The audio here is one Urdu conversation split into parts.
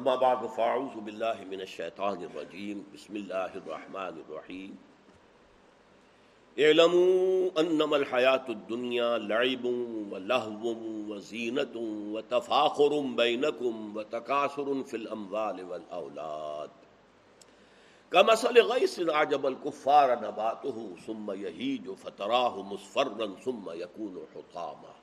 اما بعد فاعوذ باللہ من الشیطان الرجیم بسم اللہ الرحمن الرحیم اعلموا انما الحیات الدنیا لعب ولہو وزینت وتفاخر بینکم وتکاثر فی الاموال والاولاد کمثل غیث عجب الكفار نباته ثم یہیج فتراہ مصفرا ثم یکون حطاما.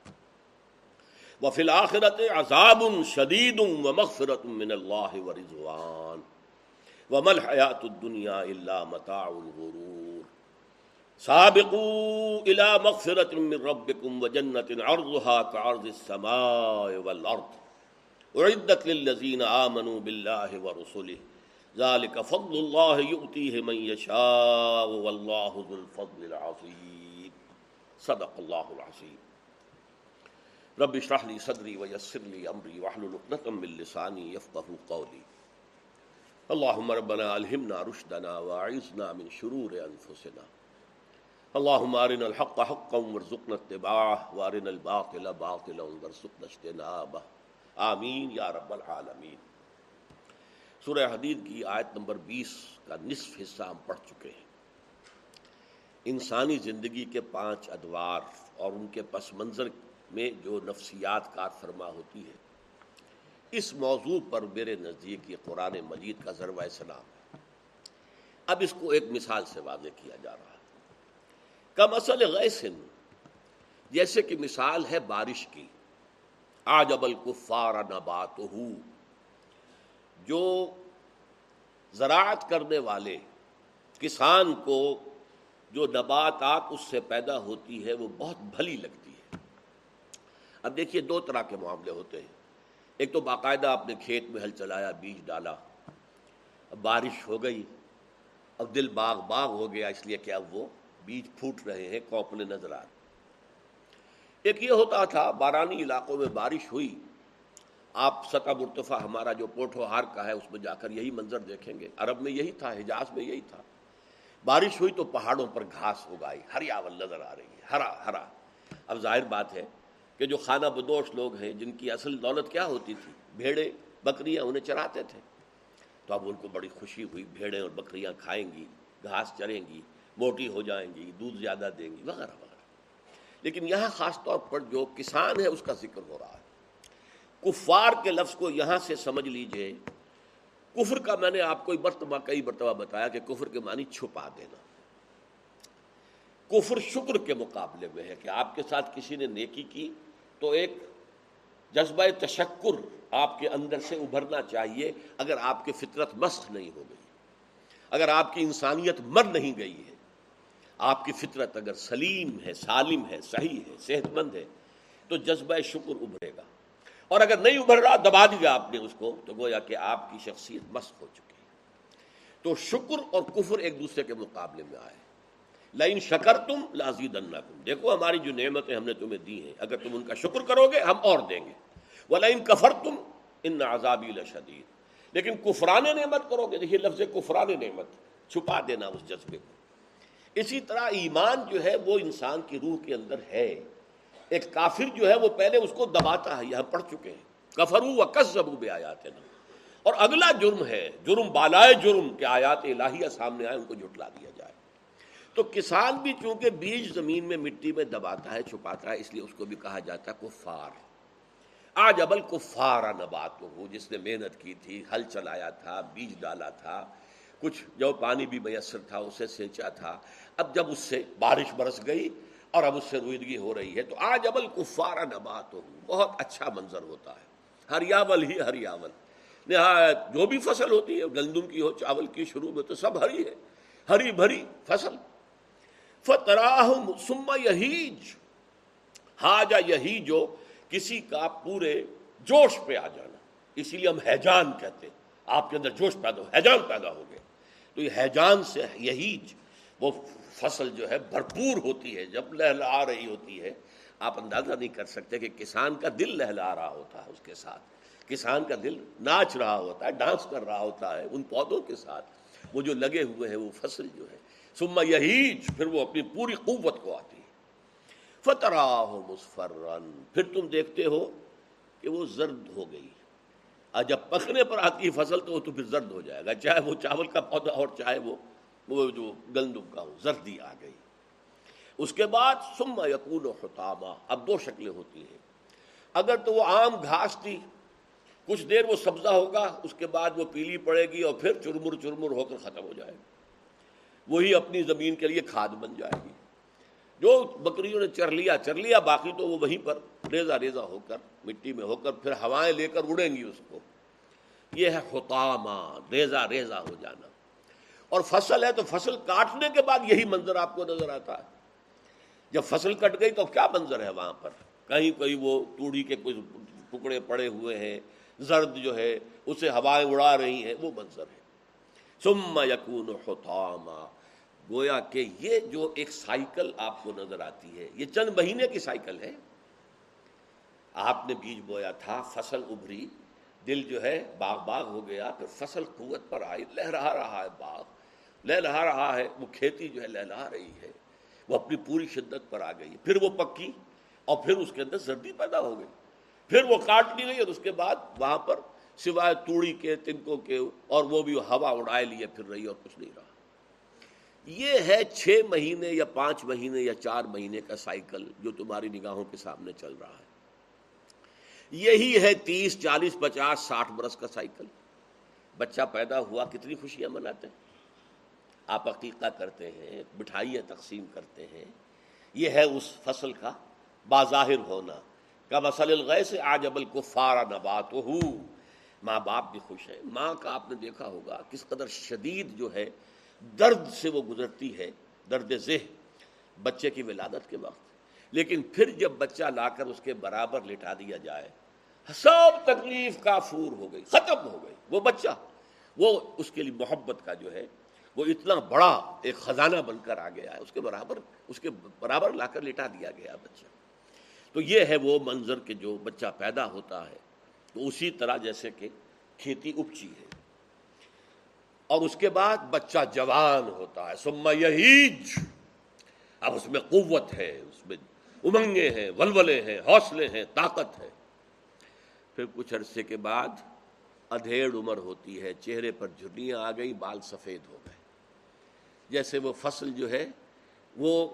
وفی الآخرت عذاب شدید و مغفرت من اللہ و رضوان. وما الحیات الدنیا الا متاع الغرور. سابقوا الى مغفرت من ربکم و جنت عرضها كعرض السماء والارض. اعدت للذین آمنوا باللہ ورسله ذلك فضل اللہ یؤتیه من یشاء واللہ ذو الفضل العظیم. صدق اللہ العظیم. رب اشرح لي صدري ويسر لي امري واحلل عقدة من لساني يفقهوا قولي. اللهم ربنا الهمنا رشدنا واعذنا من شرور انفسنا اللهم ارنا الحق حقا وارزقنا اتباعه وارنا الباطل باطلا وارزقنا اجتنابه. آمین یا رب العالمین سورہ حدید کی آیت نمبر بیس کا نصف حصہ ہم پڑھ چکے ہیں. انسانی زندگی کے پانچ ادوار اور ان کے پس منظر میں جو نفسیات کار فرما ہوتی ہے، اس موضوع پر میرے نزدیک یہ قرآن مجید کا ذروہ سلام ہے اب اس کو ایک مثال سے واضح کیا جا رہا ہے۔ کم اصل غیسن جیسے کہ مثال ہے بارش کی۔ آج ابل کفار نبات جو زراعت کرنے والے کسان کو جو نباتات اس سے پیدا ہوتی ہے، وہ بہت بھلی لگتی ہے۔ اب دیکھیے دو طرح کے معاملے ہوتے ہیں۔ ایک تو باقاعدہ اپنے کھیت میں ہل چلایا، بیج ڈالا۔ اب بارش ہو گئی۔ اب دل باغ باغ ہو گیا، اس لیے کہ اب وہ بیج پھوٹ رہے ہیں کوپلے نظر آ رہے ایک یہ ہوتا تھا، بارانی علاقوں میں بارش ہوئی۔ آپ سطح مرتفع، ہمارا جو پوٹو ہار کا ہے، اس میں جا کر یہی منظر دیکھیں گے۔ عرب میں یہی تھا، حجاز میں یہی تھا۔ بارش ہوئی تو پہاڑوں پر گھاس اگائی، ہریاول نظر آ رہی ہے، ہرا ہرا۔ اب ظاہر بات ہے کہ جو خانہ بدوش لوگ ہیں، جن کی اصل دولت کیا ہوتی تھی؟ بھیڑیں بکریاں انہیں چراتے تھے۔ تو اب ان کو بڑی خوشی ہوئی، بھیڑیں اور بکریاں کھائیں گی، گھاس چریں گی، موٹی ہو جائیں گی، دودھ زیادہ دیں گی، وغیرہ وغیرہ۔ لیکن یہاں خاص طور پر جو کسان ہے اس کا ذکر ہو رہا ہے۔ کفار کے لفظ کو یہاں سے سمجھ لیجیے۔ کفر کا میں نے آپ کو مرتبہ، کئی مرتبہ بتایا کہ کفر کے معنی چھپا دینا۔ کفر شکر کے مقابلے میں ہے کہ آپ کے ساتھ کسی نے نیکی کی تو ایک جذبہ تشکر آپ کے اندر سے ابھرنا چاہیے اگر آپ کی فطرت مست نہیں ہو گئی۔ اگر آپ کی انسانیت مر نہیں گئی ہے۔ آپ کی فطرت اگر سلیم ہے، سالم ہے، صحیح ہے صحت مند ہے، تو جذبہ شکر ابھرے گا۔ اور اگر نہیں ابھر رہا، دبا دیا آپ نے اس کو، تو گویا کہ آپ کی شخصیت مست ہو چکی۔ ہے تو شکر اور کفر ایک دوسرے کے مقابلے میں آئے۔ لائن شکر تم لازید دیکھو ہماری جو نعمتیں ہم نے تمہیں دی ہیں، اگر تم ان کا شکر کرو گے، ہم اور دیں گے۔ وہ لائن کفر تم ان عذابی لشدید۔ لیکن کفران نعمت کرو گے، دیکھیے لفظ کفران نعمت، چھپا دینا اس جذبے کو۔ اسی طرح ایمان جو ہے، وہ انسان کی روح کے اندر ہے۔ ایک کافر جو ہے، وہ پہلے اس کو دباتا ہے یہاں پڑھ چکے ہیں۔ کفرو و کس زبو بے آیات اور اگلا جرم ہے، جرم بالائے جرم کے آیات الہیہ سامنے آئے، ان کو جھٹلا دیا جائے۔ تو کسان بھی چونکہ بیج زمین میں مٹی میں دباتا ہے، چھپاتا ہے، اس لیے اس کو بھی کہا جاتا ہے کفار۔ آج ابل کفار نبات ہو جس نے محنت کی تھی ہل چلایا تھا، بیج ڈالا تھا۔ کچھ جو پانی بھی میسر تھا، اسے سینچا تھا۔ اب جب اس سے بارش برس گئی اور اب اس سے رویدگی ہو رہی ہے، تو آج ابل کفارا نبات ہو بہت اچھا منظر ہوتا ہے۔ ہریاول ہی ہریاول۔ نہایت جو بھی فصل ہوتی ہے، گندم کی ہو، چاول کی شروع میں تو سب ہری ہے۔ ہری بھری فصل۔ فتراہ سما یہیج ہاجا یہی جو کسی کا پورے جوش پہ آ جانا۔ اسی لیے ہم حیجان کہتے ہیں۔ آپ کے اندر جوش پیدا ہو، حیجان پیدا ہو گیا تو یہ حیجان سے یہیج، وہ فصل جو ہے بھرپور ہوتی ہے، جب لہلا رہی ہوتی ہے، آپ اندازہ نہیں کر سکتے کہ کسان کا دل لہلا رہا ہوتا ہے اس کے ساتھ۔ کسان کا دل ناچ رہا ہوتا ہے، ڈانس کر رہا ہوتا ہے، ان پودوں کے ساتھ۔ وہ جو لگے ہوئے ہیں، وہ فصل جو ہے سما یہی پھر وہ اپنی پوری قوت کو آتی فترا ہو مسفرن پھر تم دیکھتے ہو کہ وہ زرد ہو گئی۔ اور جب پکنے پر آتی ہے فصل تو وہ تو پھر زرد ہو جائے گا، چاہے وہ چاول کا پودا اور چاہے وہ وہ جو گندم کا ہو، زردی آ گئی۔ اس کے بعد سما یقون و خطامہ اب دو شکلیں ہوتی ہیں۔ اگر تو وہ عام گھاس تھی، کچھ دیر وہ سبزہ ہوگا، اس کے بعد وہ پیلی پڑے گی اور پھر چرمر چرمر ہو کر ختم ہو جائے گی وہی اپنی زمین کے لیے کھاد بن جائے گی۔ جو بکریوں نے چر لیا چر لیا، باقی تو وہ وہیں پر ریزا ریزا ہو کر، مٹی میں ہو کر، پھر ہوائیں لے کر اڑیں گی اس کو۔ یہ ہے خطامہ ریزا ریزا ہو جانا۔ اور فصل ہے تو فصل کاٹنے کے بعد یہی منظر آپ کو نظر آتا ہے۔ جب فصل کٹ گئی تو کیا منظر ہے وہاں پر؟ کہیں کہیں وہ توڑی کے کچھ ٹکڑے پڑے ہوئے ہیں، زرد جو ہے، اسے ہوائیں اڑا رہی ہیں، وہ منظر ہے۔ سما یقون خطامہ۔ گویا کہ یہ جو ایک سائیکل آپ کو نظر آتی ہے، یہ چند مہینے کی سائیکل ہے۔ آپ نے بیج بویا تھا، فصل ابھری، دل جو ہے باغ باغ ہو گیا پھر فصل قوت پر آئی لہ رہا ہے باغ۔ لہ رہا ہے، وہ کھیتی جو ہے لہلا رہی ہے۔ وہ اپنی پوری شدت پر آ گئی۔ پھر وہ پکی اور پھر اس کے اندر سردی پیدا ہو گئی۔ پھر وہ کاٹ لی گئی اور اس کے بعد وہاں پر سوائے توڑی کے، تنکوں کے اور وہ بھی ہوا اڑائے لیے پھر رہی اور کچھ نہیں رہا۔ یہ ہے چھ مہینے یا پانچ مہینے یا چار مہینے کا سائیکل جو تمہاری نگاہوں کے سامنے چل رہا ہے۔ یہی ہے تیس، چالیس، پچاس، ساٹھ برس کا سائیکل۔ بچہ پیدا ہوا، کتنی خوشیاں مناتے ہیں۔ آپ عقیقہ کرتے ہیں، مٹھائیاں تقسیم کرتے ہیں۔ یہ ہے اس فصل کا باظاہر ہونا۔ کا مسل الغ سے آج ابل کو فارا نبات ہو ماں باپ بھی خوش ہے ماں کا آپ نے دیکھا ہوگا کس قدر شدید جو ہے درد سے وہ گزرتی ہے، درد ذہ بچے کی ولادت کے وقت۔ لیکن پھر جب بچہ لا کر اس کے برابر لٹا دیا جائے سب تکلیف کا فور ہو گئی، ختم ہو گئی۔ وہ بچہ، وہ اس کے لیے محبت کا جو ہے، وہ اتنا بڑا ایک خزانہ بن کر آ گیا ہے، اس کے برابر، اس کے برابر لا کر لٹا دیا گیا بچہ۔ تو یہ ہے وہ منظر کہ جو بچہ پیدا ہوتا ہے، تو اسی طرح جیسے کہ کھیتی اپچی ہے۔ اور اس کے بعد بچہ جوان ہوتا ہے سما یہیج۔ اب اس میں قوت ہے، اس میں امنگیں ہیں، ولولے ہیں، حوصلے ہیں، طاقت ہے۔ پھر کچھ عرصے کے بعد ادھیڑ عمر ہوتی ہے، چہرے پر جھریاں آ گئی بال سفید ہو گئے۔ جیسے وہ فصل جو ہے، وہ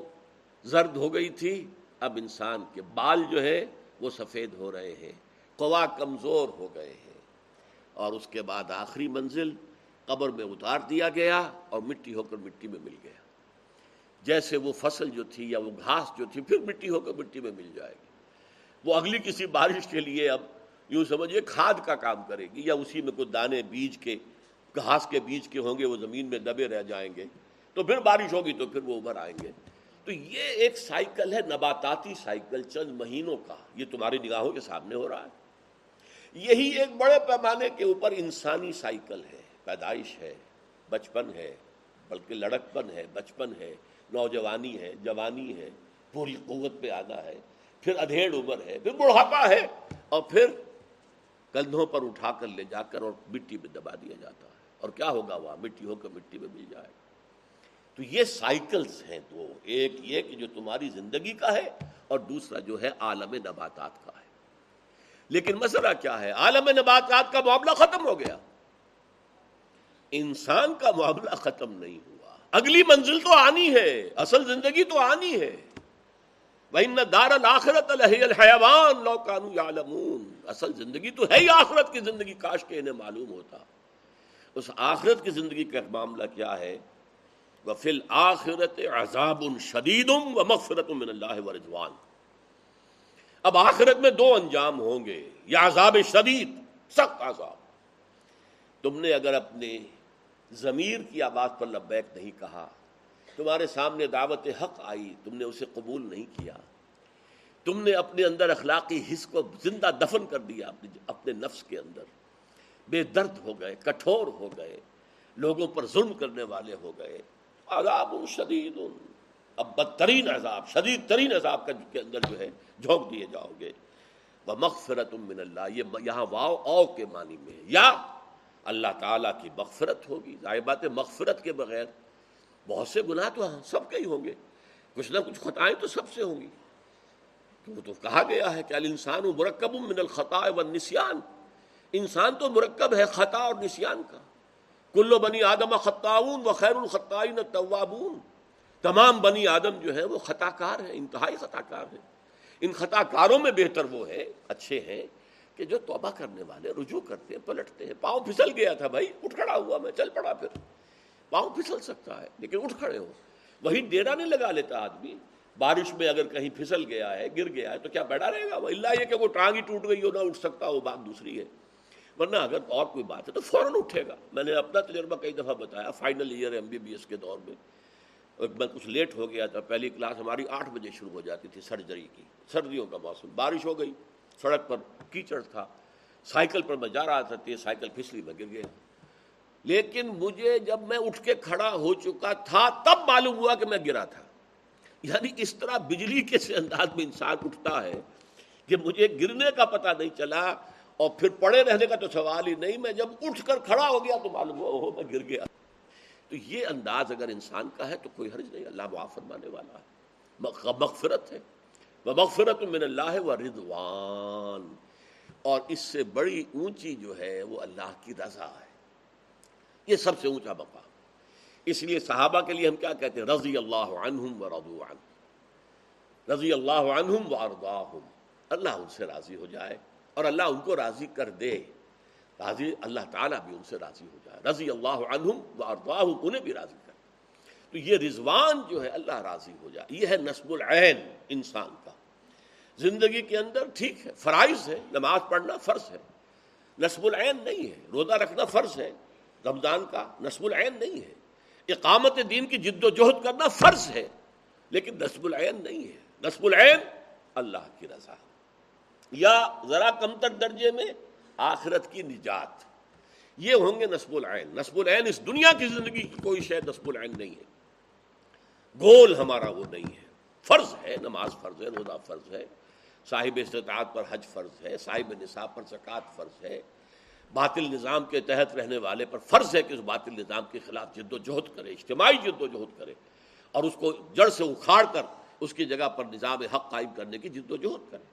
زرد ہو گئی تھی، اب انسان کے بال جو ہے وہ سفید ہو رہے ہیں، قوا کمزور ہو گئے ہیں۔ اور اس کے بعد آخری منزل قبر میں اتار دیا گیا اور مٹی ہو کر مٹی میں مل گیا۔ جیسے وہ فصل جو تھی یا وہ گھاس جو تھی، پھر مٹی ہو کر مٹی میں مل جائے گی۔ وہ اگلی کسی بارش کے لیے اب یوں سمجھیے کھاد کا کام کرے گی یا اسی میں کوئی دانے بیج کے، گھاس کے بیج کے ہوں گے، وہ زمین میں دبے رہ جائیں گے۔ تو پھر بارش ہوگی تو پھر وہ ابھر آئیں گے۔ تو یہ ایک سائیکل ہے، نباتاتی سائیکل، چند مہینوں کا۔ یہ تمہاری نگاہوں کے سامنے ہو رہا ہے۔ یہی ایک بڑے پیمانے کے اوپر انسانی سائیکل ہے۔ پیدائش ہے، بچپن ہے، بلکہ لڑکپن ہے، بچپن ہے، نوجوانی ہے، جوانی ہے، پوری قوت پہ آنا ہے، پھر ادھیڑ عمر ہے، پھر بڑھاپا ہے، اور پھر کندھوں پر اٹھا کر لے جا کر اور مٹی میں دبا دیا جاتا ہے۔ اور کیا ہوگا وہاں؟ مٹی ہو کر مٹی میں مل جائے۔ تو یہ سائیکلز ہیں دو، ایک یہ کہ جو تمہاری زندگی کا ہے اور دوسرا جو ہے عالم نباتات کا ہے۔ لیکن مسئلہ کیا ہے؟ عالم نباتات کا معاملہ ختم ہو گیا۔ انسان کا معاملہ ختم نہیں ہوا۔ اگلی منزل تو آنی ہے، اصل زندگی تو آنی ہے۔ وَإِنَّ دَارَ الْآخِرَةَ لَهِيَ الْحَيَوَانِ لَوْ كَانُوا يَعْلَمُونَ اصل زندگی تو ہے ہی آخرت کی زندگی، کاش کے انہیں معلوم ہوتا۔ اس آخرت کی زندگی کا معاملہ کیا ہے؟ وَفِي الْآخِرَةِ عَذَابٌ شَدِيدٌ وَمَغْفِرَةٌ مِّنَ اللَّهِ وَرِضْوَانٌ اب آخرت میں دو انجام ہوں گے، یا عذاب شدید، سخت عذاب۔ تم نے اگر اپنے ضمیر کی آواز پر لبیک نہیں کہا۔ تمہارے سامنے دعوت حق آئی، تم نے اسے قبول نہیں کیا۔ تم نے اپنے اندر اخلاقی حص کو زندہ دفن کر دیا اپنے نفس کے اندر۔ بے درد ہو گئے، کٹھور ہو گئے، لوگوں پر ظلم کرنے والے ہو گئے۔ عذاب شدید۔ اب بدترین عذاب، شدید ترین عذاب کا کے اندر جو ہے، جھونک دیے جاؤ گے۔ وہ مغفرت من اللہ یہ یہاں واؤ او کے معنی میں یا اللہ تعالیٰ کی مغفرت ہوگی۔ ظاہر بات مغفرت کے بغیر بہت سے گناہ تو ہاں، سب کے ہی ہوں گے۔ کچھ نہ کچھ خطائیں تو سب سے ہوں گی۔ تو وہ تو کہا گیا ہے کہ الانسان مرکب من الخطا و نسیان انسان تو مرکب ہے خطا اور نسیان کا۔ کلو بنی آدم خطاون و خیر الخطائن توابون تمام بنی آدم جو ہے وہ خطا کار ہیں، انتہائی خطا کار ہیں۔ ان خطا کاروں میں بہتر وہ ہے اچھے ہیں کہ جو توبہ کرنے والے رجوع کرتے ہیں، پلٹتے ہیں۔ پاؤں پھسل گیا تھا بھائی، اٹھ کھڑا ہوا میں، چل پڑا پھر۔ پاؤں پھسل سکتا ہے، لیکن اٹھ کھڑے ہو۔ وہی ڈیرا نہیں لگا لیتا آدمی۔ بارش میں اگر کہیں پھسل گیا ہے، گر گیا ہے، تو کیا بیٹھا رہے گا؟ وہ اللہ یہ کہ وہ ٹانگ ہی ٹوٹ گئی ہو، نہ اٹھ سکتا، وہ بات دوسری ہے۔ ورنہ اگر اور کوئی بات ہے، تو فوراً اٹھے گا۔ میں نے اپنا تجربہ کئی دفعہ بتایا، final year M B B S کے دور میں۔ میں کچھ لیٹ ہو گیا تھا، پہلی کلاس ہماری آٹھ بجے شروع ہو جاتی تھی سرجری کی، سردیوں کا موسم، بارش ہو گئی۔ سڑک پر کیچڑ تھا، سائیکل پر میں جا رہا تھا تیز سائیکل پھسلی میں گر گیا۔ لیکن مجھے جب میں اٹھ کے کھڑا ہو چکا تھا، تب معلوم ہوا کہ میں گرا تھا۔ یعنی اس طرح بجلی کے سے انداز میں انسان اٹھتا ہے کہ مجھے گرنے کا پتہ نہیں چلا اور پھر پڑے رہنے کا تو سوال ہی نہیں، میں جب اٹھ کر کھڑا ہو گیا تو معلوم ہوا ہو میں گر گیا۔ تو یہ انداز اگر انسان کا ہے تو کوئی حرج نہیں، اللہ معاف فرمانے والا ہے۔ مغفرت ہے۔ وہ مغفرت من اللہ ہے وہ رضوان۔ اور اس سے بڑی اونچی جو ہے وہ اللہ کی رضا ہے۔ یہ سب سے اونچا مقام۔ اس لیے صحابہ کے لیے ہم کیا کہتے ہیں؟ رضی اللہ عنہم و رضو عنہ۔ رضی اللہ عنہم و ارضاہم۔ اللہ ان سے راضی ہو جائے اور اللہ ان کو راضی کر دے۔ راضی، اللہ تعالیٰ بھی ان سے راضی ہو جائے۔ رضی اللہ عنہم و ارضاہم، انہیں بھی راضی کر تو یہ رضوان جو ہے اللہ راضی ہو جائے۔ یہ ہے نصب العین انسان کا۔ زندگی کے اندر ٹھیک ہے، فرائض ہے، نماز پڑھنا فرض ہے۔ نصب العین نہیں ہے، روزہ رکھنا فرض ہے۔ رمضان کا نصب العین نہیں ہے۔ اقامت دین کی جد و جہد کرنا فرض ہے، لیکن نصب العین نہیں ہے۔ نصب العین اللہ کی رضا یا ذرا کمتر درجے میں آخرت کی نجات۔ یہ ہوں گے نصب العین۔ نصب العین اس دنیا کی زندگی کی کوئی شے نصب العین نہیں ہے۔ گول ہمارا وہ نہیں ہے۔ فرض ہے، نماز فرض ہے، روزہ فرض ہے، صاحب استطاعت پر حج فرض ہے، صاحب نصاب پر زکوٰۃ فرض ہے۔ باطل نظام کے تحت رہنے والے پر فرض ہے کہ اس باطل نظام کے خلاف جد و جہد کرے، اجتماعی جد و جہد کرے اور اس کو جڑ سے اکھاڑ کر اس کی جگہ پر نظام حق قائم کرنے کی جد و جہد کرے۔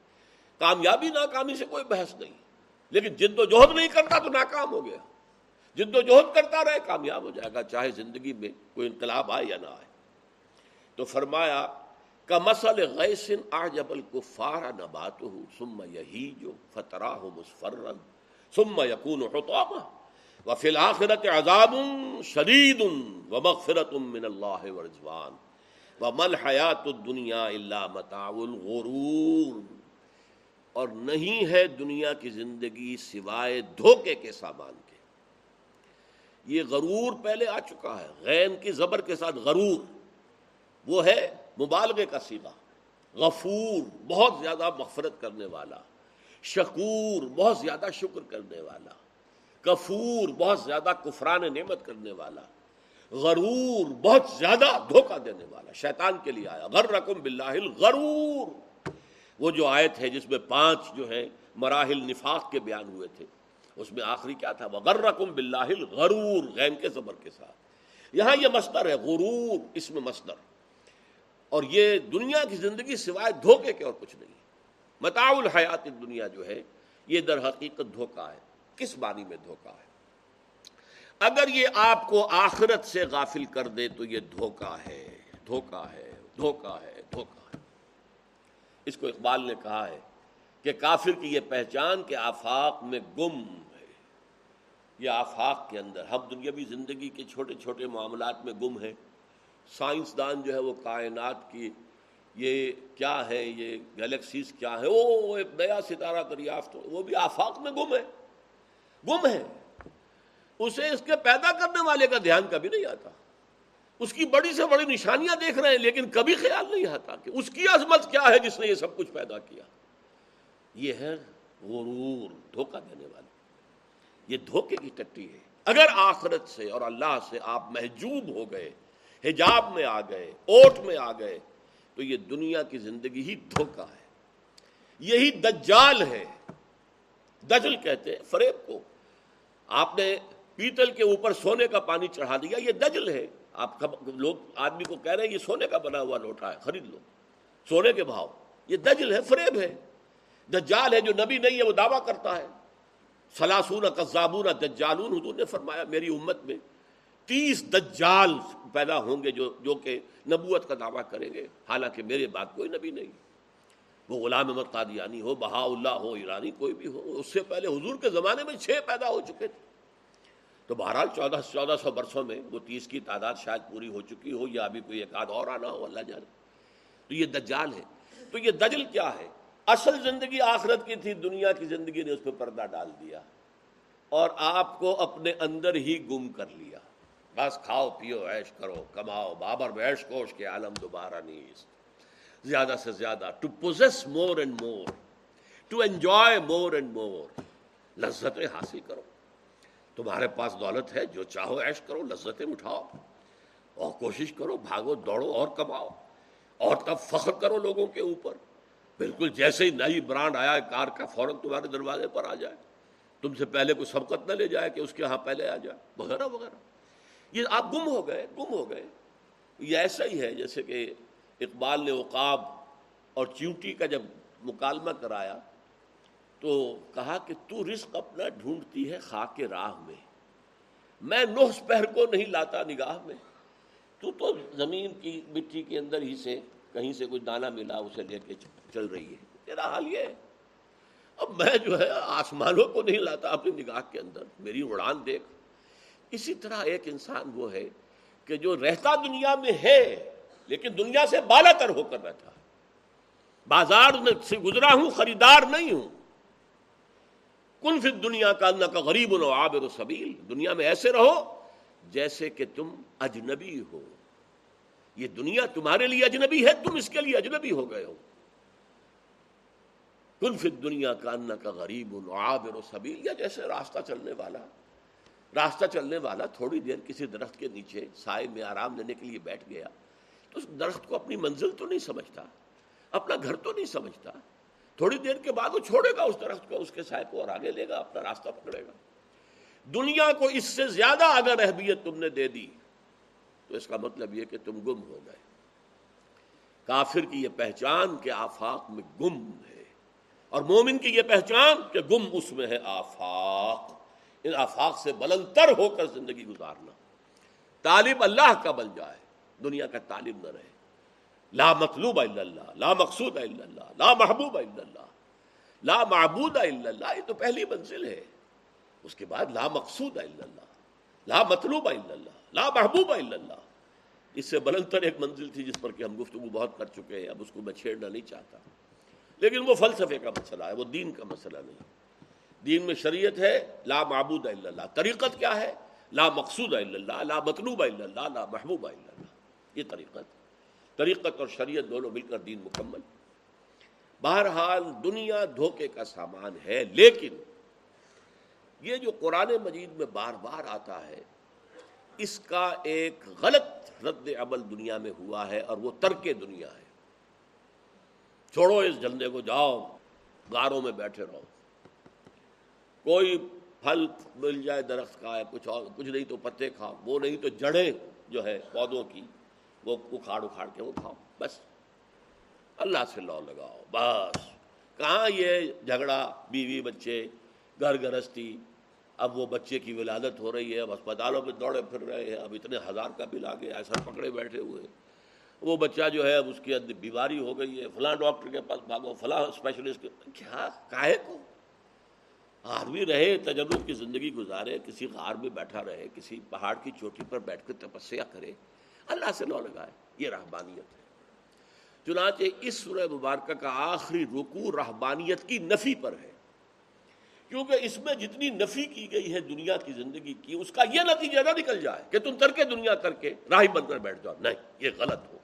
کامیابی ناکامی سے کوئی بحث نہیں، لیکن جد و جہد نہیں کرتا تو ناکام ہو گیا۔ جد و جہد کرتا رہے، کامیاب ہو جائے گا، چاہے زندگی میں کوئی انقلاب آئے یا نہ آئے۔ تو فرمایا کا مسل غیسن آجب الکفار نبات ہوں سم یہی جو فترا ہو مسفرن سم یقون حطاما وفی الآخرت عذاب شدید و مغفرت من اللہ ورضوان. ومل حیات الدنیا الا متاع الغرور۔ اور نہیں ہے دنیا کی زندگی سوائے دھوکے کے سامان کے۔ یہ غرور پہلے آ چکا ہے، غین کی زبر کے ساتھ غرور۔ وہ ہے مبالغے کا سیدھا غفور، بہت زیادہ مغفرت کرنے والا، شکور، بہت زیادہ شکر کرنے والا، کفور، بہت زیادہ کفران نعمت کرنے والا، غرور، بہت زیادہ دھوکہ دینے والا، شیطان کے لیے آیا غر رقم بلّہ غرور وہ جو آیت ہے جس میں پانچ جو ہے مراحل نفاق کے بیان ہوئے تھے، اس میں آخری کیا تھا؟ غر رقم بلّہ غرور غین کے زبر کے ساتھ۔ یہاں یہ مصدر ہے، غرور، اس میں مصدر۔ اور یہ دنیا کی زندگی سوائے دھوکے کے اور کچھ نہیں متاع الحیات دنیا جو ہے، یہ در حقیقت دھوکا ہے۔ کس بانی میں دھوکا ہے؟ اگر یہ آپ کو آخرت سے غافل کر دے تو یہ دھوکا ہے دھوکا ہے دھوکا ہے دھوکا ہے۔ اس کو اقبال نے کہا ہے کہ کافر کی یہ پہچان کہ آفاق میں گم ہے۔ یہ آفاق کے اندر، ہم دنیاوی زندگی کے چھوٹے چھوٹے معاملات میں گم ہیں۔ سائنسدان جو ہے وہ کائنات کی یہ کیا ہے، یہ گلیکسیز کیا ہے وہ ایک نیا ستارہ دریافت وہ بھی آفاق میں گم ہے۔ گم ہے۔ اسے اس کے پیدا کرنے والے کا دھیان کبھی نہیں آتا۔ اس کی بڑی سے بڑی نشانیاں دیکھ رہے ہیں، لیکن کبھی خیال نہیں آتا کہ اس کی عظمت کیا ہے جس نے یہ سب کچھ پیدا کیا۔ یہ ہے غرور، دھوکہ دینے والے۔ یہ دھوکے کی ٹٹی ہے۔ اگر آخرت سے اور اللہ سے آپ محجوب ہو گئے حجاب میں آ گئے، اوٹ میں آ گئے، تو یہ دنیا کی زندگی ہی دھوکا ہے۔ یہی دجال ہے۔ دجل کہتے ہیں فریب کو۔ آپ نے پیتل کے اوپر سونے کا پانی چڑھا دیا، یہ دجل ہے۔ آپ لوگ، آدمی کو کہہ رہے ہیں، یہ سونے کا بنا ہوا لوٹا ہے، خرید لو۔ سونے کے بھاؤ۔ یہ دجل ہے، فریب ہے۔ دجال ہے جو نبی نہیں ہے، وہ دعویٰ کرتا ہے۔ سلاسون قزابون دجالون، حضور نے فرمایا، میری امت میں تیس دجال پیدا ہوں گے جو جو کہ نبوت کا دعویٰ کریں گے۔ حالانکہ میرے بات کوئی نبی نہیں۔ وہ غلام احمد قادیانی ہو بہا اللہ ہو، ایرانی کوئی بھی ہو، اس سے پہلے حضور کے زمانے میں چھ پیدا ہو چکے تھے۔ تو بہرحال چودہ چودہ سو برسوں میں وہ تیس کی تعداد شاید پوری ہو چکی ہو، یا ابھی کوئی ایک آدھ اور آنا ہو، اللہ جانے۔ تو یہ دجال ہے۔ تو یہ دجل کیا ہے؟ اصل زندگی آخرت کی تھی، دنیا کی زندگی نے اس پہ پردہ ڈال دیا۔ اور آپ کو اپنے اندر ہی گم کر لیا۔ بس کھاؤ پیو عیش کرو، کماؤ، بابر بیش کوش کے عالم دوبارہ نہیں زیادہ سے زیادہ to possess more and more to enjoy more and more لذتیں حاصل کرو۔ تمہارے پاس دولت ہے، جو چاہو عیش کرو، لذتیں اٹھاؤ۔ اور کوشش کرو، بھاگو، دوڑو اور کماؤ۔ اور تب فخر کرو لوگوں کے اوپر۔ بالکل جیسے ہی نئی برانڈ آیا، کار کا فوراً تمہارے دروازے پر آ جائے۔ تم سے پہلے کوئی سبقت نہ لے جائے کہ اس کے ہاں پہلے آ جائے۔ وغیرہ وغیرہ۔ یہ آپ گم ہو گئے، گم ہو گئے۔ یہ ایسا ہی ہے جیسے کہ اقبال نے عقاب اور چیونٹی کا جب مکالمہ کرایا تو کہا کہ تو رزق اپنا ڈھونڈتی ہے خاک راہ میں۔ میں نوس پہر کو نہیں لاتا نگاہ میں۔ تو تو زمین کی، مٹی کے اندر ہی سے کہیں سے کوئی دانہ ملا، اسے لے کے چل رہی ہے۔ تیرا حال یہ ہے۔ اب میں جو ہے آسمانوں کو نہیں لاتا اپنی نگاہ کے اندر۔ میری اڑان دیکھ۔ اسی طرح ایک انسان وہ ہے کہ جو رہتا دنیا میں ہے، لیکن دنیا سے بالا تر ہو کر رہتا بازار میں سے گزرا ہوں، خریدار نہیں ہوں۔ کن دنیا کا اللہ کا غریب و عابر و سبیل؟ دنیا میں ایسے رہو جیسے کہ تم اجنبی ہو۔ یہ دنیا تمہارے لیے اجنبی ہے، تم اس کے لیے اجنبی ہو گئے ہو۔ کن دنیا کا اللہ کا غریب عابر و سبیل؟ یا جیسے راستہ چلنے والا۔ راستہ چلنے والا تھوڑی دیر کسی درخت کے نیچے سائے میں آرام لینے کے لیے بیٹھ گیا تو اس درخت کو اپنی منزل تو نہیں سمجھتا، اپنا گھر تو نہیں سمجھتا۔ تھوڑی دیر کے بعد وہ چھوڑے گا اس درخت کو، اس کے سائے کو اور آگے لے گا، اپنا راستہ پکڑے گا۔ دنیا کو اس سے زیادہ اگر اہمیت تم نے دے دی، تو اس کا مطلب یہ کہ تم گم ہو گئے۔ کافر کی یہ پہچان کہ آفاق میں گم ہے، اور مومن کی یہ پہچان کہ گم اس میں ہے آفاق۔ ان آفاق سے بلندر ہو کر زندگی گزارنا۔ طالب اللہ کا بن جائے، دنیا کا طالب نہ رہے۔ لا مطلوب الا اللہ، لا مقصود الا اللہ، لا محبوب الا اللہ، لا معبود الا اللہ، یہ تو پہلی منزل ہے۔ اس کے بعد لا مقصود الا اللہ، لا مطلوب الا اللہ، لا محبوب الا اللہ۔ اس سے بلند تر ایک منزل تھی جس پر کہ ہم گفتگو بہت کر چکے ہیں، اب اس کو میں چھیڑنا نہیں چاہتا۔ لیکن وہ فلسفے کا مسئلہ ہے، وہ دین کا مسئلہ نہیں۔ دین میں شریعت ہے، لا معبود الا اللہ۔ طریقت کیا ہے؟ لا مقصود الا اللہ، لا مطلوب الا اللہ، لا محبوب الا اللہ۔ یہ طریقت۔ طریقت اور شریعت دونوں مل کر دین مکمل۔ بہرحال دنیا دھوکے کا سامان ہے، لیکن یہ جو قرآن مجید میں بار بار آتا ہے، اس کا ایک غلط رد عمل دنیا میں ہوا ہے اور وہ ترک دنیا ہے۔ چھوڑو اس جھنڈے کو، جاؤ گاروں میں بیٹھے رہو۔ کوئی پھل مل جائے درخت کا ہے کچھ اور، کچھ نہیں تو پتے کھاؤ، وہ نہیں تو جڑیں جو ہے پودوں کی، وہ اکھاڑ اکھاڑ کے وہ کھاؤ، بس۔ اللہ سے لو لگاؤ، بس۔ کہاں یہ جھگڑا، بیوی بچے، گھر گرستی، اب وہ بچے کی ولادت ہو رہی ہے، اب اسپتالوں میں دوڑے پھر رہے ہیں، اب اتنے ہزار کا بل آ گیا، ایسا پکڑے بیٹھے ہوئے۔ وہ بچہ جو ہے، اب اس کی بیماری ہو گئی ہے، فلاں ڈاکٹر کے پاس بھاگو، فلاں اسپیشلسٹ کیا؟ کاہے کو؟ آدمی رہے تجرب کی زندگی گزارے، کسی غار میں بیٹھا رہے، کسی پہاڑ کی چوٹی پر بیٹھ کر تپسیا کرے، اللہ سے لو لگائے، یہ رحبانیت ہے۔ چنانچہ اس سورہ مبارکہ کا آخری رکو رحبانیت کی نفی پر ہے۔ کیونکہ اس میں جتنی نفی کی گئی ہے دنیا کی زندگی کی، اس کا یہ نتیجہ نہ نکل جائے کہ تم ترک دنیا کر کے راہی بن کر بیٹھ جاؤ۔ نہیں، یہ غلط ہو۔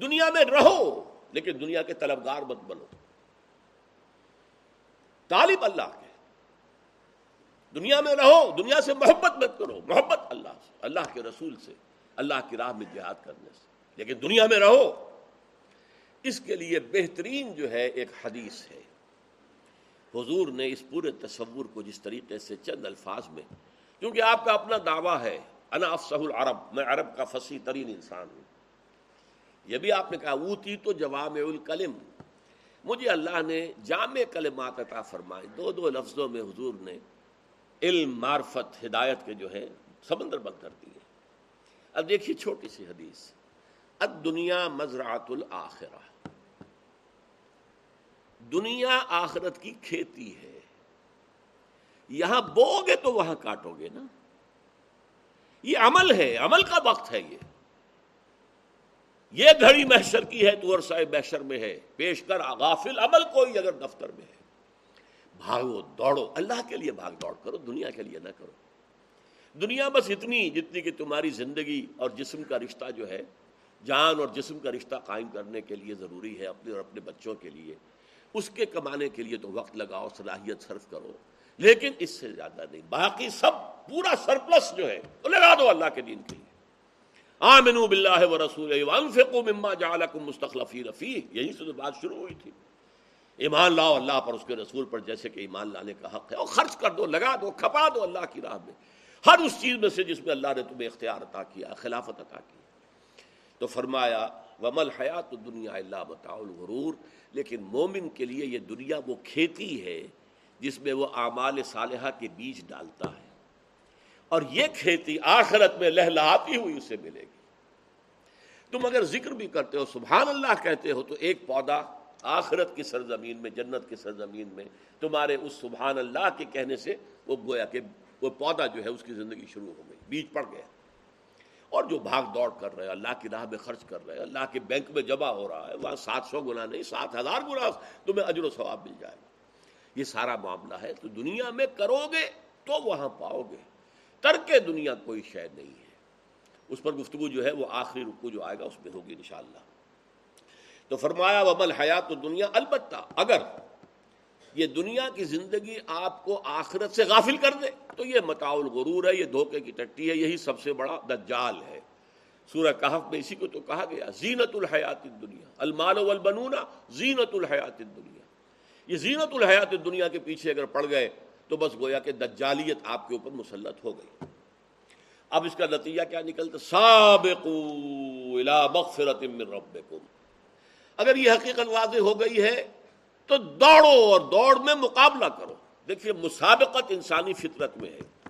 دنیا میں رہو، لیکن دنیا کے طلبگار مت بنو۔ طالب اللہ کے۔ دنیا میں رہو، دنیا سے محبت مت کرو، محبت اللہ سے، اللہ کے رسول سے، اللہ کی راہ میں جہاد کرنے سے۔ لیکن دنیا میں رہو۔ اس کے لیے بہترین جو ہے ایک حدیث ہے۔ حضور نے اس پورے تصور کو جس طریقے سے چند الفاظ میں، کیونکہ آپ کا اپنا دعویٰ ہے، انا افسح العرب، میں عرب کا فصیح ترین انسان ہوں۔ یہ بھی آپ نے کہا اوتی تو جوام الکلم۔ مجھے اللہ نے جامع کلمات عطا فرمائے۔ دو دو لفظوں میں حضور نے علم، معرفت، ہدایت کے جو ہے، سمندر بند کر دیے اب دیکھیے چھوٹی سی حدیث۔ اد دنیا مزرعت الآخرہ دنیا آخرت کی کھیتی ہے۔ یہاں بو گے تو وہاں کاٹو گے نا۔ یہ عمل ہے، عمل کا وقت ہے یہ۔ یہ گھڑی محشر کی ہے، تو عرصہ محشر میں ہے۔ پیش کر، غافل عمل کوئی اگر دفتر میں ہے۔ بھاگو، دوڑو، اللہ کے لیے بھاگ دوڑ کرو، دنیا کے لیے نہ کرو۔ دنیا بس اتنی جتنی کہ تمہاری زندگی اور جسم کا رشتہ جو ہے، جان اور جسم کا رشتہ قائم کرنے کے لیے ضروری ہے، اپنے اور اپنے بچوں کے لیے۔ اس کے کمانے کے لیے تو وقت لگاؤ، صلاحیت صرف کرو۔ لیکن اس سے زیادہ نہیں، باقی سب پورا سرپلس جو ہے، وہ لگا دو اللہ کے دین کے لیے۔ آمنو باللہ و رسول مما جعلکم مستخلفین فیہ۔ یہی سے بات شروع ہوئی تھی۔ ایمان لاؤ اللہ پر، اس کے رسول پر، جیسے کہ ایمان لانے کا حق ہے۔ اور خرچ کر دو، لگا دو، کھپا دو اللہ کی راہ میں۔ ہر اس چیز میں سے جس میں اللہ نے تمہیں اختیار عطا کیا، خلافت عطا کی۔ تو فرمایا ومل حیات دنیا اللہ بتاؤ الغرور۔ لیکن مومن کے لیے یہ دنیا وہ کھیتی ہے جس میں وہ اعمال صالحہ کے بیج ڈالتا ہے۔ اور یہ کھیتی آخرت میں لہلاتی ہوئی اسے ملے گی۔ تم اگر ذکر بھی کرتے ہو، سبحان اللہ کہتے ہو، تو ایک پودا آخرت کی سرزمین میں، جنت کی سرزمین میں تمہارے اس سبحان اللہ کے کہنے سے وہ گویا کہ وہ پودا جو ہے اس کی زندگی شروع ہو گئی، بیج پڑ گیا۔ اور جو بھاگ دوڑ کر رہے ہیں اللہ کی راہ میں خرچ کر رہے ہیں اللہ کے بینک میں جمع ہو رہا ہے، وہاں سات سو گنا نہیں، سات ہزار گنا تمہیں اجر و ثواب مل جائے۔ گا یہ سارا معاملہ ہے۔ تو دنیا میں کرو گے تو وہاں پاؤ گے۔ ترک دنیا کوئی شے نہیں ہے۔ اس پر گفتگو جو ہے وہ آخری رکو جو آئے گا، اس میں ہوگی انشاءاللہ۔ تو فرمایا ومل حیات دنیا البتہ اگر یہ دنیا کی زندگی آپ کو آخرت سے غافل کر دے، تو یہ متاع الغرور ہے، یہ دھوکے کی ٹٹی ہے، یہی سب سے بڑا دجال ہے۔ سورہ کہف میں اسی کو تو کہا گیا، زینت الحیات دنیا المال والبنونا زینت الحیات دنیا یہ زینت الحیات دنیا کے پیچھے اگر پڑ گئے، تو بس گویا کہ دجالیت آپ کے اوپر مسلط ہو گئی۔ اب اس کا نتیجہ کیا نکلتا؟ سابقو الى مغفرت من ربکم۔ اگر یہ حقیقت واضح ہو گئی ہے تو دوڑو اور دوڑ میں مقابلہ کرو۔ دیکھیے، مسابقت انسانی فطرت میں ہے۔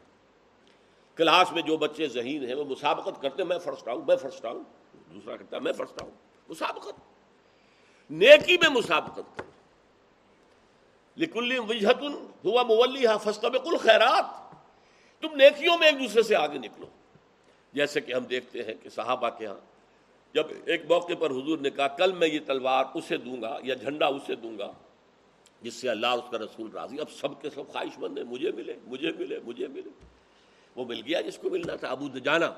کلاس میں جو بچے ذہین ہیں، وہ مسابقت کرتے میں فرسٹ آؤں میں فرسٹ آؤں دوسرا کہتا میں فرسٹ آؤں مسابقت۔ نیکی میں مسابقت کرو۔ لکل وجہت ہوا مولی فستبق الخیرات۔ تم نیکیوں میں ایک دوسرے سے آگے نکلو۔ جیسے کہ ہم دیکھتے ہیں کہ صحابہ کے ہاں جب ایک موقع پر حضور نے کہا، کل میں یہ تلوار اسے دوں گا یا جھنڈا اسے دوں گا، جس سے اللہ اس کا رسول راضی اب سب کے سب خواہش مند ہیں، مجھے ملے مجھے ملے مجھے ملے۔ وہ مل گیا جس کو ملنا تھا، ابو جانا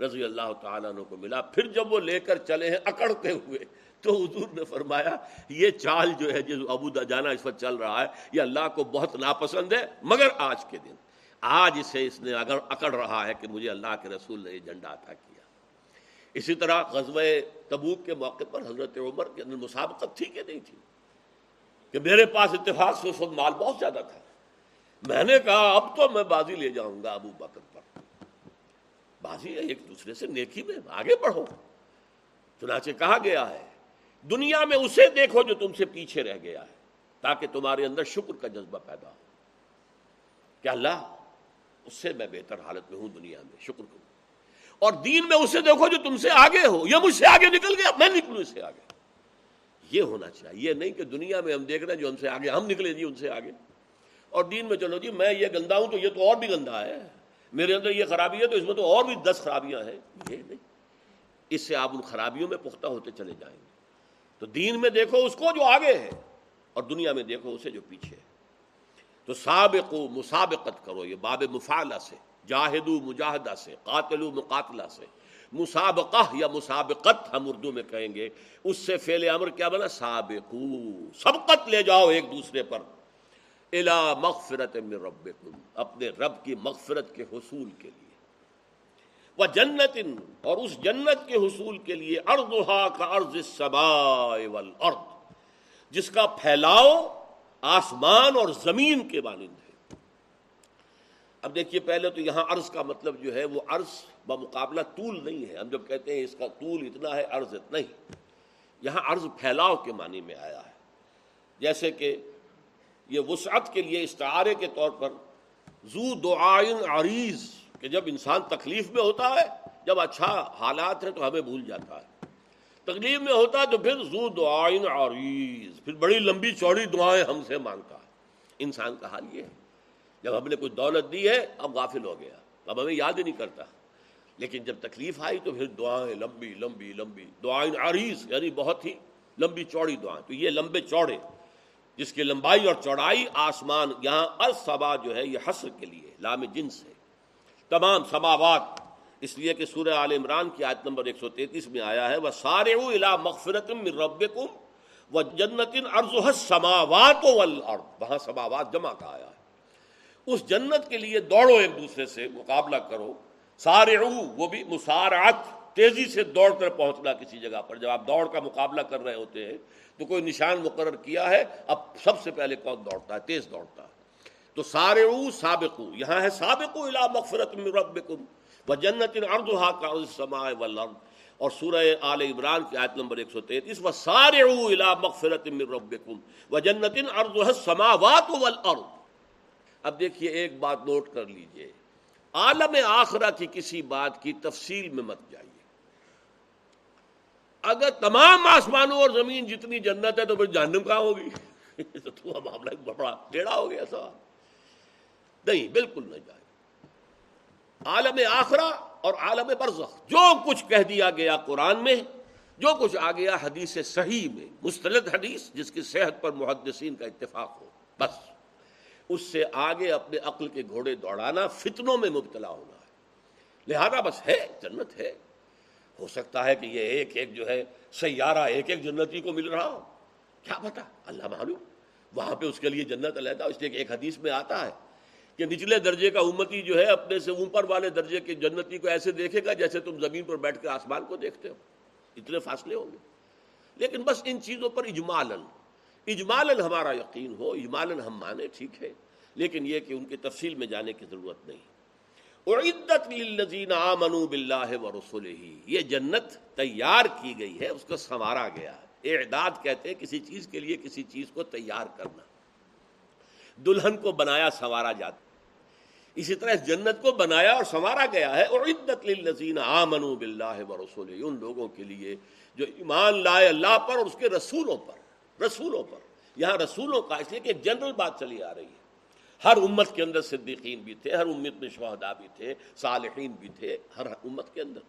رضی اللہ تعالیٰ عنہ کو ملا۔ پھر جب وہ لے کر چلے ہیں اکڑتے ہوئے، تو حضور نے فرمایا، یہ چال جو ہے جس ابو جانا اس وقت چل رہا ہے، یہ اللہ کو بہت ناپسند ہے، مگر آج کے دن، آج اسے اس نے اگر اکڑ رہا ہے کہ مجھے اللہ کے رسول نے یہ جھنڈا عطا کیا۔ اسی طرح غزوہ تبوک کے موقع پر حضرت عمر کے اندر مسابقت تھی کہ نہیں تھی؟ کہ میرے پاس اتفاق سے اس وقت مال بہت زیادہ تھا۔ میں نے کہا، اب تو میں بازی لے جاؤں گا ابو بکر پر۔ بازی ہے، ایک دوسرے سے نیکی میں آگے بڑھو۔ چنانچہ کہا گیا ہے، دنیا میں اسے دیکھو جو تم سے پیچھے رہ گیا ہے، تاکہ تمہارے اندر شکر کا جذبہ پیدا ہو۔ کہ اللہ، اس سے میں بہتر حالت میں ہوں دنیا میں؟ شکر کروں۔ اور دین میں اسے دیکھو جو تم سے آگے ہو یہ مجھ سے آگے نکل گیا، میں نکلوں اس سے آگے۔ یہ ہونا چاہیے، یہ نہیں کہ دنیا میں ہم دیکھ رہے ہیں جو ہم سے آگے، ہم نکلے جی ان سے آگے۔ اور دین میں چلو جی میں یہ گندا ہوں تو یہ تو اور بھی گندا ہے۔ میرے اندر یہ خرابی ہے تو اس میں تو اور بھی دس خرابیاں ہیں۔ یہ نہیں۔ اس سے آپ ان خرابیوں میں پختہ ہوتے چلے جائیں گے۔ تو دین میں دیکھو اس کو جو آگے ہے، اور دنیا میں دیکھو اسے جو پیچھے ہے۔ تو سابق مسابقت کرو، یہ باب مفالہ سے۔ جاہدو مجاہدہ سے قاتل مقاتلہ سے۔ مسابقہ یا مسابقت ہم اردو میں کہیں گے۔ اس سے فعل امر کیا بنا؟ سابقو۔ سبقت لے جاؤ ایک دوسرے پر۔ الا مغفرت من ربکم۔ اپنے رب کی مغفرت کے حصول کے لیے۔ وہ جنت اور اس جنت کے حصول کے لیے اردہا کا ارض السماء والارض۔ جس کا پھیلاؤ آسمان اور زمین کے مانند ہے۔ اب دیکھیے پہلے تو یہاں عرض کا مطلب جو ہے وہ عرض بمقابلہ طول نہیں ہے۔ ہم جب کہتے ہیں اس کا طول اتنا ہے، عرض اتنا ہی۔ یہاں عرض پھیلاؤ کے معنی میں آیا ہے۔ جیسے کہ یہ وسعت کے لیے استعارے کے طور پر زو دعائن عریض، کہ جب انسان تکلیف میں ہوتا ہے، جب اچھا حالات ہیں تو ہمیں بھول جاتا ہے۔ تکلیف میں ہوتا ہے تو پھر زو دعائن عریض، پھر بڑی لمبی چوڑی دعائیں ہم سے مانگتا ہے۔ انسان کا حال یہ ہے۔ جب ہم نے کچھ دولت دی ہے اب غافل ہو گیا اب ہمیں یاد ہی نہیں کرتا۔ لیکن جب تکلیف آئی تو پھر دعائیں لمبی لمبی لمبی۔ دعائیں عریض یعنی بہت ہی لمبی چوڑی دعائیں۔ تو یہ لمبے چوڑے، جس کی لمبائی اور چوڑائی آسمان، یہاں الصبا جو ہے، یہ حسر کے لیے، لام جنس ہے تمام سماوات۔ اس لیے کہ سورہ عال عمران کی آیت نمبر 133 میں آیا ہے وہ سارے مغفرت رب وہ جنت ارض سماوات وہاں سماوات جمع کا آیا ہے۔ اس جنت کے لیے دوڑو ایک دوسرے سے مقابلہ کرو۔ سارے وہ بھی مسارعت، تیزی سے دوڑ کر پہنچنا کسی جگہ پر۔ جب آپ دوڑ کا مقابلہ کر رہے ہوتے ہیں تو کوئی نشان مقرر کیا ہے، اب سب سے پہلے کون دوڑتا ہے؟ تیز دوڑتا ہے۔ تو سارے سابق یہاں ہے سابق الا مغفرت من ربکم۔ و جنت اردھا کا السماء والارض۔ اور سورہ آل عمران کی آیت نمبر 133 و سارے الا مغفرت من ربکم۔ و جنت اردھا السماوات والارض۔ اب دیکھیے ایک بات نوٹ کر لیجیے۔ عالم آخرہ کی کسی بات کی تفصیل میں مت جائیے۔ اگر تمام آسمانوں اور زمین جتنی جنت ہے تو پھر جہنم کہاں ہوگی؟ تو معاملہ بڑا ٹیڑھا ہو گیا سوال۔ نہیں، بالکل نہیں جائے۔ عالم آخرا اور عالم برزخ، جو کچھ کہہ دیا گیا قرآن میں، جو کچھ آ گیا حدیث صحیح میں مستلد حدیث، جس کی صحت پر محدثین کا اتفاق ہو، بس۔ اس سے آگے اپنے عقل کے گھوڑے دوڑانا فتنوں میں مبتلا ہونا ہے۔ لہذا بس ہے، جنت ہے۔ ہو سکتا ہے کہ یہ ایک ایک جو ہے، سیارہ ایک ایک جنتی کو مل رہا ہو۔ کیا پتا اللہ معلوم۔ وہاں پہ اس کے لیے جنت علیحدہ، اس لیے کہ ایک حدیث میں آتا ہے کہ نچلے درجے کا امتی جو ہے، اپنے سے اوپر والے درجے کے جنتی کو ایسے دیکھے گا جیسے تم زمین پر بیٹھ کے آسمان کو دیکھتے ہو۔ اتنے فاصلے ہوں گے۔ لیکن بس ان چیزوں پر اجمالن اجمالن ہمارا یقین ہو اجمالن ہم مانے ٹھیک ہے، لیکن یہ کہ ان کی تفصیل میں جانے کی ضرورت نہیں۔ اعدت للذین آمنوا باللہ ورسولہ یہ جنت تیار کی گئی ہے، اس کو سنوارا گیا اعداد کہتے ہیں کسی چیز کے لیے کسی چیز کو تیار کرنا۔ دلہن کو بنایا، سنوارا جاتا اسی طرح اس جنت کو بنایا اور سنوارا گیا ہے۔ اعدت للذین آمنوا باللہ ورسولہ ان لوگوں کے لیے جو ایمان لائے اللہ پر اور اس کے رسولوں پر۔ رسولوں پر۔ یہاں رسولوں کا اس لیے کہ ایک جنرل بات چلی آ رہی ہے۔ ہر امت کے اندر صدیقین بھی تھے، ہر امت میں شہدا بھی تھے، صالحین بھی تھے، ہر امت کے اندر۔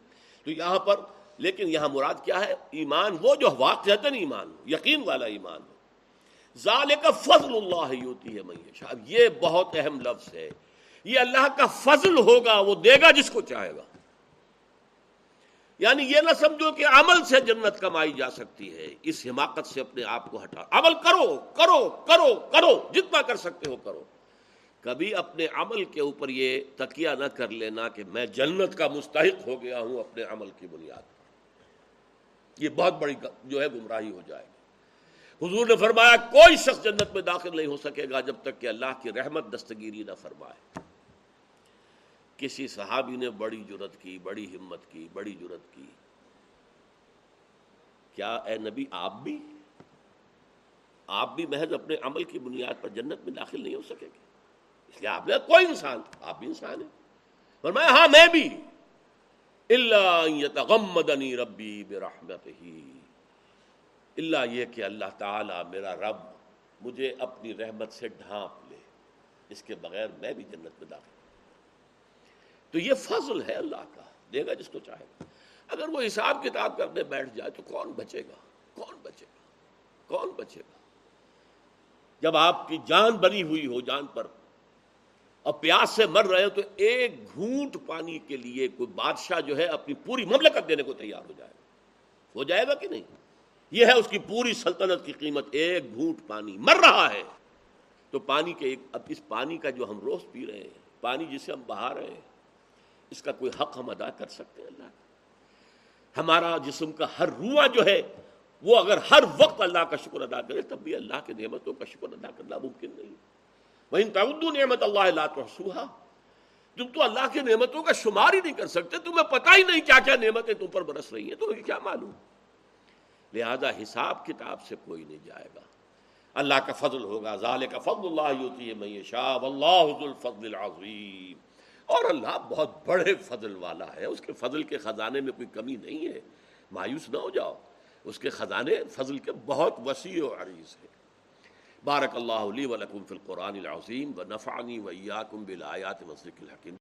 تو یہاں پر، لیکن یہاں مراد کیا ہے؟ ایمان وہ جو واقع ایمان ہو، یقین والا ایمان ہو۔ ظال کا فضل اللہ ہوتی ہے میشا یہ بہت اہم لفظ ہے۔ یہ اللہ کا فضل ہوگا، وہ دے گا جس کو چاہے گا۔ یعنی یہ نہ سمجھو کہ عمل سے جنت کمائی جا سکتی ہے، اس حماقت سے اپنے آپ کو ہٹا۔ عمل کرو کرو کرو کرو، جتنا کر سکتے ہو کرو۔ کبھی اپنے عمل کے اوپر یہ تکیہ نہ کر لینا کہ میں جنت کا مستحق ہو گیا ہوں اپنے عمل کی بنیاد یہ بہت بڑی جو ہے گمراہی ہو جائے گی۔ حضور نے فرمایا، کوئی شخص جنت میں داخل نہیں ہو سکے گا جب تک کہ اللہ کی رحمت، دستگیری نہ فرمائے۔ کسی صحابی نے بڑی جرت کی، بڑی ہمت کی، بڑی جرت کی۔ کیا اے نبی آپ بھی؟ آپ بھی محض اپنے عمل کی بنیاد پر جنت میں داخل نہیں ہو سکے گے۔ اس لیے آپ نے کوئی انسان، آپ بھی انسان ہیں۔ فرمایا ہاں میں بھی۔ اللہ یتغمدنی ربی برحمت ہی اللہ یہ کہ اللہ تعالی میرا رب مجھے اپنی رحمت سے ڈھانپ لے۔ اس کے بغیر میں بھی جنت میں داخل تو یہ فضل ہے اللہ کا، دے گا جس کو چاہے گا۔ اگر وہ حساب کتاب کرنے بیٹھ جائے تو کون بچے گا؟ کون بچے گا؟ کون بچے گا؟ جب آپ کی جان بنی ہوئی ہو، جان پر اور پیاس سے مر رہے ہو، تو ایک گھونٹ پانی کے لیے کوئی بادشاہ جو ہے اپنی پوری مملکت دینے کو تیار ہو جائے گا۔ ہو جائے گا کہ نہیں؟ یہ ہے اس کی پوری سلطنت کی قیمت۔ ایک گھونٹ پانی مر رہا ہے۔ تو پانی کے ایک، اب اس پانی کا جو ہم روز پی رہے ہیں، پانی جسے ہم بہا رہے ہیں اس کا کوئی حق ہم ادا کر سکتے ہیں؟ اللہ کا۔ ہمارا جسم کا ہر رواں جو ہے، وہ اگر ہر وقت اللہ کا شکر ادا کرے، تب بھی اللہ کے نعمتوں کا شکر ادا کرنا ممکن نہیں۔ وہ تعدو نعمت اللہ تحصوها۔ تم تو اللہ کی نعمتوں کا شمار ہی نہیں کر سکتے، تمہیں پتہ ہی نہیں کیا کیا نعمتیں تم پر برس رہی ہیں، تمہیں کیا معلوم؟ لہذا حساب کتاب سے کوئی نہیں جائے گا۔ اللہ کا فضل ہوگا ظال کا فضل اللہ ہوتی ہے میں شاہ اللہ الفضل العظیم۔ اور اللہ بہت بڑے فضل والا ہے، اس کے فضل کے خزانے میں کوئی کمی نہیں ہے۔ مایوس نہ ہو جاؤ، اس کے خزانے فضل کے بہت وسیع و عریض ہیں۔ بارک اللہ علی ولکم فی القرآن العظیم و نفعنی ویاکم بالآیات مصرق الحکیم۔